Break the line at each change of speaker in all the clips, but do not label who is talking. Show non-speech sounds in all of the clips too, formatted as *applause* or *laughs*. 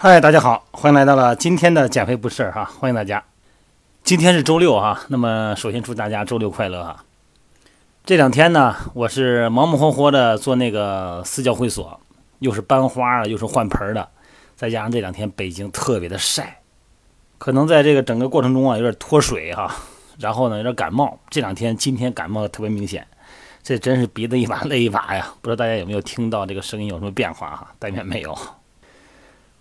嗨，大家好，欢迎来到了今天的减肥不是哈，欢迎大家。今天是周六哈，那么首先祝大家周六快乐哈。这两天呢，我是忙忙活活的做那个私教会所，又是搬花啊，又是换盆的，再加上这两天北京特别的晒，可能在这个整个过程中啊有点脱水哈，然后呢有点感冒，这两天今天感冒特别明显，这真是鼻子一把 *laughs* 泪一把呀，不知道大家有没有听到这个声音有什么变化哈？但愿没有。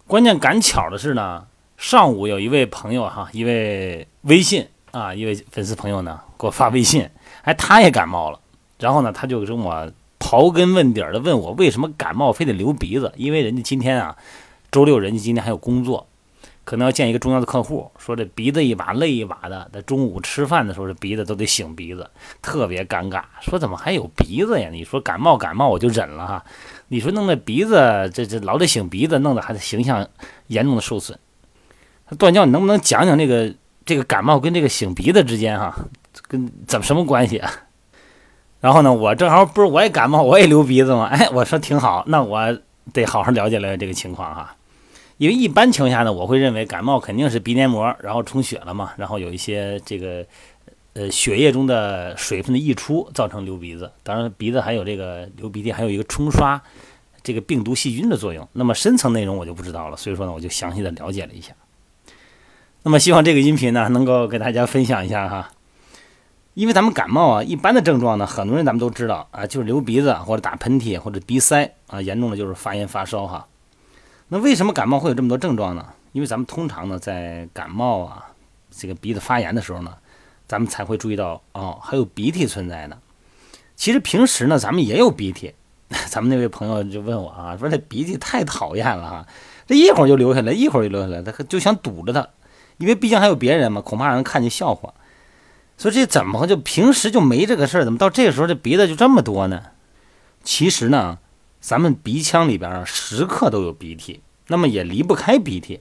关键赶巧的是呢，上午有一位朋友哈，一位微信啊，一位粉丝朋友呢给我发微信，哎，他也感冒了，然后呢，他就跟我刨根问底的问我为什么感冒非得流鼻子，因为人家今天啊，周六人家今天还有工作，可能要见一个重要的客户，说这鼻子一把泪一把的，在中午吃饭的时候这鼻子都得擤鼻子，特别尴尬，说怎么还有鼻子呀？你说感冒感冒我就忍了哈。你说弄那鼻子，这这老得擤鼻子，弄得还是形象严重的受损。段教，你能不能讲讲这个这个感冒跟这个擤鼻子之间哈，跟怎么什么关系啊？然后呢，我正好不是我也感冒，我也流鼻子嘛。哎，我说挺好，那我得好好了解了解这个情况哈。因为一般情况下呢，我会认为感冒肯定是鼻黏膜然后充血了嘛，然后有一些这个。呃，血液中的水分的溢出造成流鼻子，当然鼻子还有这个流鼻涕，还有一个冲刷这个病毒细菌的作用。那么深层内容我就不知道了，所以说呢，我就详细的了解了一下。那么希望这个音频呢能够给大家分享一下哈，因为咱们感冒啊，一般的症状呢，很多人咱们都知道啊，就是流鼻子或者打喷嚏或者鼻塞啊，严重的就是发炎发烧哈。那为什么感冒会有这么多症状呢？因为咱们通常呢在感冒啊这个鼻子发炎的时候呢。咱们才会注意到哦，还有鼻涕存在呢。其实平时呢，咱们也有鼻涕。*laughs* 咱们那位朋友就问我啊，说这鼻涕太讨厌了哈，这一会儿就流下来，一会儿就流下来，他就想堵着他，因为毕竟还有别人嘛，恐怕让人看见笑话。所以这怎么就平时就没这个事儿，怎么到这个时候这鼻子就这么多呢？其实呢，咱们鼻腔里边啊，时刻都有鼻涕，那么也离不开鼻涕，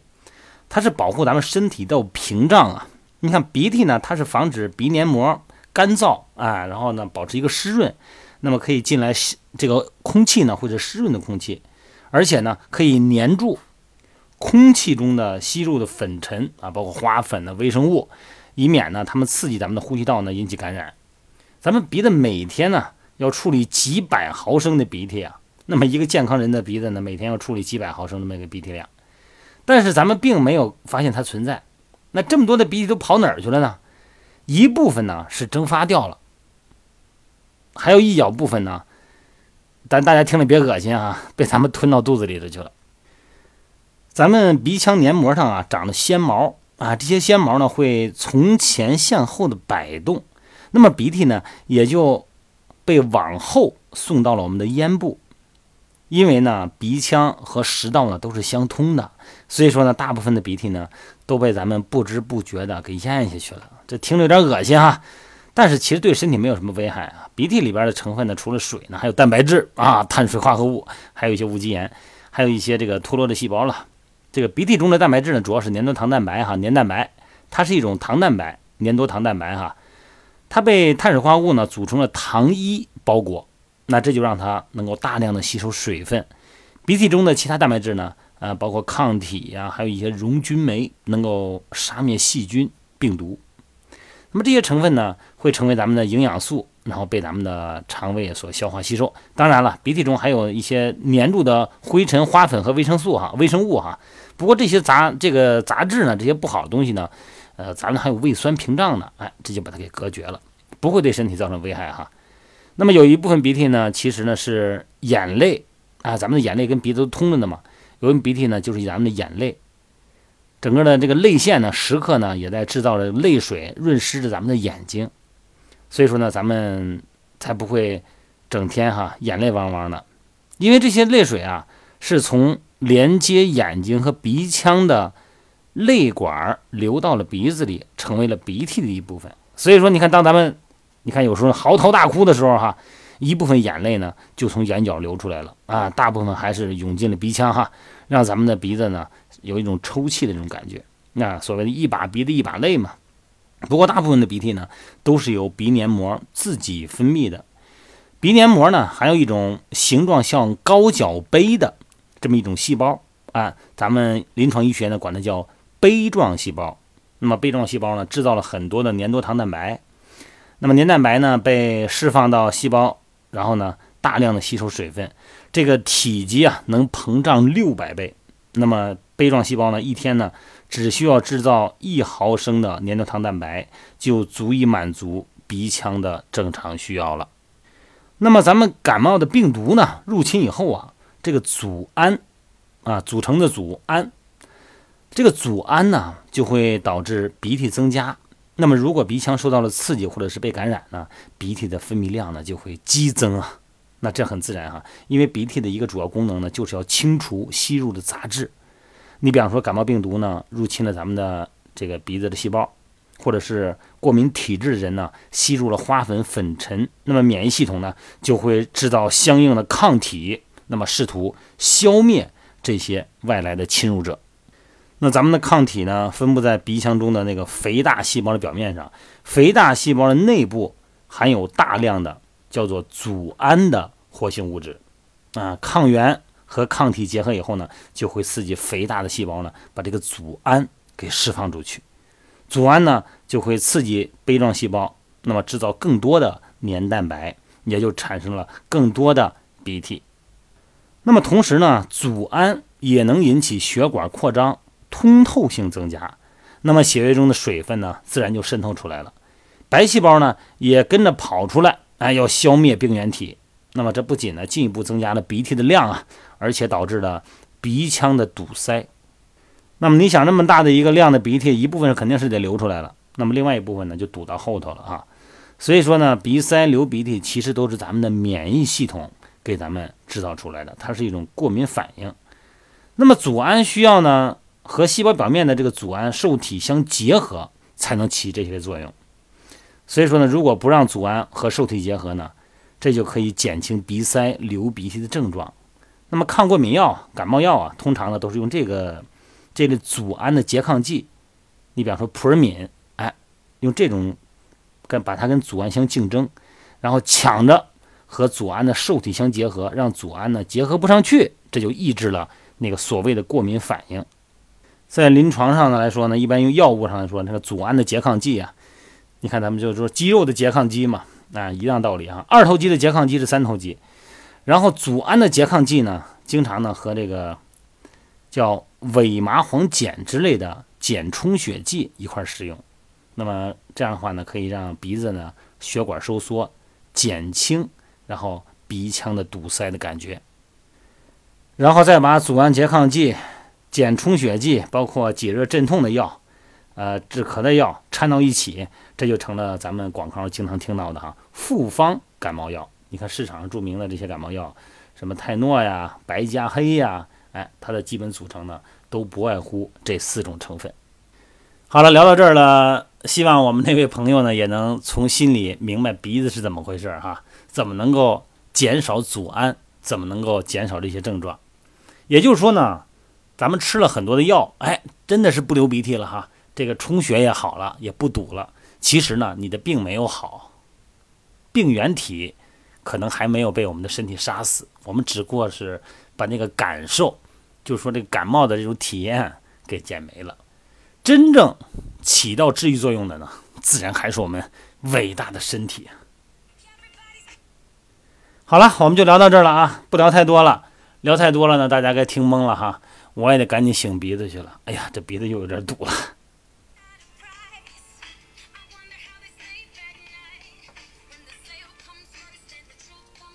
它是保护咱们身体的屏障啊。你看鼻涕呢，它是防止鼻黏膜干燥啊，然后呢保持一个湿润，那么可以进来吸这个空气呢，或者湿润的空气，而且呢可以粘住空气中的吸入的粉尘啊，包括花粉的微生物，以免呢它们刺激咱们的呼吸道呢引起感染。咱们鼻子每天呢要处理几百毫升的鼻涕啊，那么一个健康人的鼻子呢每天要处理几百毫升这么一个鼻涕量，但是咱们并没有发现它存在。那这么多的鼻涕都跑哪儿去了呢？一部分呢是蒸发掉了，还有一小部分呢，但大家听了别恶心啊，被咱们吞到肚子里头去了。咱们鼻腔黏膜上啊长了纤毛啊，这些纤毛呢会从前向后的摆动，那么鼻涕呢也就被往后送到了我们的咽部。因为呢，鼻腔和食道呢都是相通的，所以说呢，大部分的鼻涕呢都被咱们不知不觉的给咽下去了。这听着有点恶心哈，但是其实对身体没有什么危害啊。鼻涕里边的成分呢，除了水呢，还有蛋白质啊、碳水化合物，还有一些无机盐，还有一些这个脱落的细胞了。这个鼻涕中的蛋白质呢，主要是粘多糖蛋白哈，粘蛋白，它是一种糖蛋白，粘多糖蛋白哈，它被碳水化合物呢组成了糖衣包裹。那这就让它能够大量的吸收水分，鼻涕中的其他蛋白质呢，啊，包括抗体呀，还有一些溶菌酶，能够杀灭细菌、病毒。那么这些成分呢，会成为咱们的营养素，然后被咱们的肠胃所消化吸收。当然了，鼻涕中还有一些粘住的灰尘、花粉和维生素哈、微生物哈。不过这些杂这个杂质呢，这些不好的东西呢，呃，咱们还有胃酸屏障呢，哎，这就把它给隔绝了，不会对身体造成危害哈。那么有一部分鼻涕呢，其实呢是眼泪啊，咱们的眼泪跟鼻子都通着的嘛。有一鼻涕呢，就是咱们的眼泪，整个的这个泪腺呢，时刻呢也在制造着泪水，润湿着咱们的眼睛。所以说呢，咱们才不会整天哈眼泪汪汪的，因为这些泪水啊是从连接眼睛和鼻腔的泪管流到了鼻子里，成为了鼻涕的一部分。所以说，你看，当咱们你看，有时候嚎啕大哭的时候，哈，一部分眼泪呢就从眼角流出来了啊，大部分还是涌进了鼻腔，哈，让咱们的鼻子呢有一种抽泣的这种感觉。那所谓的一把鼻子一把泪嘛。不过大部分的鼻涕呢都是由鼻黏膜自己分泌的。鼻黏膜呢还有一种形状像高脚杯的这么一种细胞啊，咱们临床医学呢管它叫杯状细胞。那么杯状细胞呢，制造了很多的粘多糖蛋白。那么粘蛋白呢被释放到细胞，然后呢大量的吸收水分，这个体积啊能膨胀六百倍。那么杯状细胞呢一天呢只需要制造一毫升的粘多糖蛋白，就足以满足鼻腔的正常需要了。那么咱们感冒的病毒呢入侵以后啊，这个组胺啊组成的组胺，这个组胺呢就会导致鼻涕增加。那么如果鼻腔受到了刺激或者是被感染呢，鼻涕的分泌量呢就会激增啊。那这很自然哈，因为鼻涕的一个主要功能呢就是要清除吸入的杂质。你比方说感冒病毒呢入侵了咱们的这个鼻子的细胞。或者是过敏体质的人呢，吸入了花粉粉尘，那么免疫系统呢就会制造相应的抗体，那么试图消灭这些外来的侵入者。那咱们的抗体呢，分布在鼻腔中的那个肥大细胞的表面上，肥大细胞的内部含有大量的叫做组胺的活性物质，啊，抗原和抗体结合以后呢，就会刺激肥大的细胞呢，把这个组胺给释放出去。组胺呢就会刺激杯状细胞，那么制造更多的粘蛋白，也就产生了更多的鼻涕。那么同时呢，组胺也能引起血管扩张，通透性增加，那么血液中的水分呢自然就渗透出来了，白细胞呢也跟着跑出来，哎，要消灭病原体。那么这不仅呢进一步增加了鼻涕的量啊，而且导致了鼻腔的堵塞。那么你想，那么大的一个量的鼻涕，一部分肯定是得流出来了，那么另外一部分呢就堵到后头了哈。所以说呢，鼻塞流鼻涕其实都是咱们的免疫系统给咱们制造出来的，它是一种过敏反应。那么组胺需要呢和细胞表面的这个组胺受体相结合，才能起这些作用。所以说呢，如果不让组胺和受体结合呢，这就可以减轻鼻塞流鼻涕的症状。那么抗过敏药、感冒药啊，通常呢都是用这个。这类组胺的拮抗剂，你比方说扑尔敏，哎，用这种跟把它跟组胺相竞争，然后抢着和组胺的受体相结合，让组胺呢结合不上去，这就抑制了那个所谓的过敏反应。在临床上呢来说呢，一般用药物上来说，那个组胺的拮抗剂啊，你看咱们就是说肌肉的拮抗剂嘛，啊，一样道理啊。二头肌的拮抗剂是三头肌，然后组胺的拮抗剂呢，经常呢和这个叫。伪麻黄碱之类的碱充血剂一块使用，那么这样的话呢，可以让鼻子呢血管收缩，减轻然后鼻腔的堵塞的感觉。然后再把组胺拮抗剂、碱充血剂，包括解热镇痛的药，呃，止咳的药掺到一起，这就成了咱们广告经常听到的哈复方感冒药。你看市场上著名的这些感冒药，什么泰诺呀、白加黑呀。哎，它的基本组成呢，都不外乎这四种成分。好了，聊到这儿了，希望我们那位朋友呢，也能从心里明白鼻子是怎么回事哈，怎么能够减少组胺，怎么能够减少这些症状。也就是说呢，咱们吃了很多的药，哎，真的是不流鼻涕了哈，这个充血也好了，也不堵了。其实呢，你的病没有好，病原体可能还没有被我们的身体杀死，我们只不过是把那个感受。就是说，这个感冒的这种体验给减没了，真正起到治愈作用的呢，自然还是我们伟大的身体。好了，我们就聊到这儿了啊，不聊太多了，聊太多了呢，大家该听懵了哈，我也得赶紧擤鼻子去了。哎呀，这鼻子又有点堵了。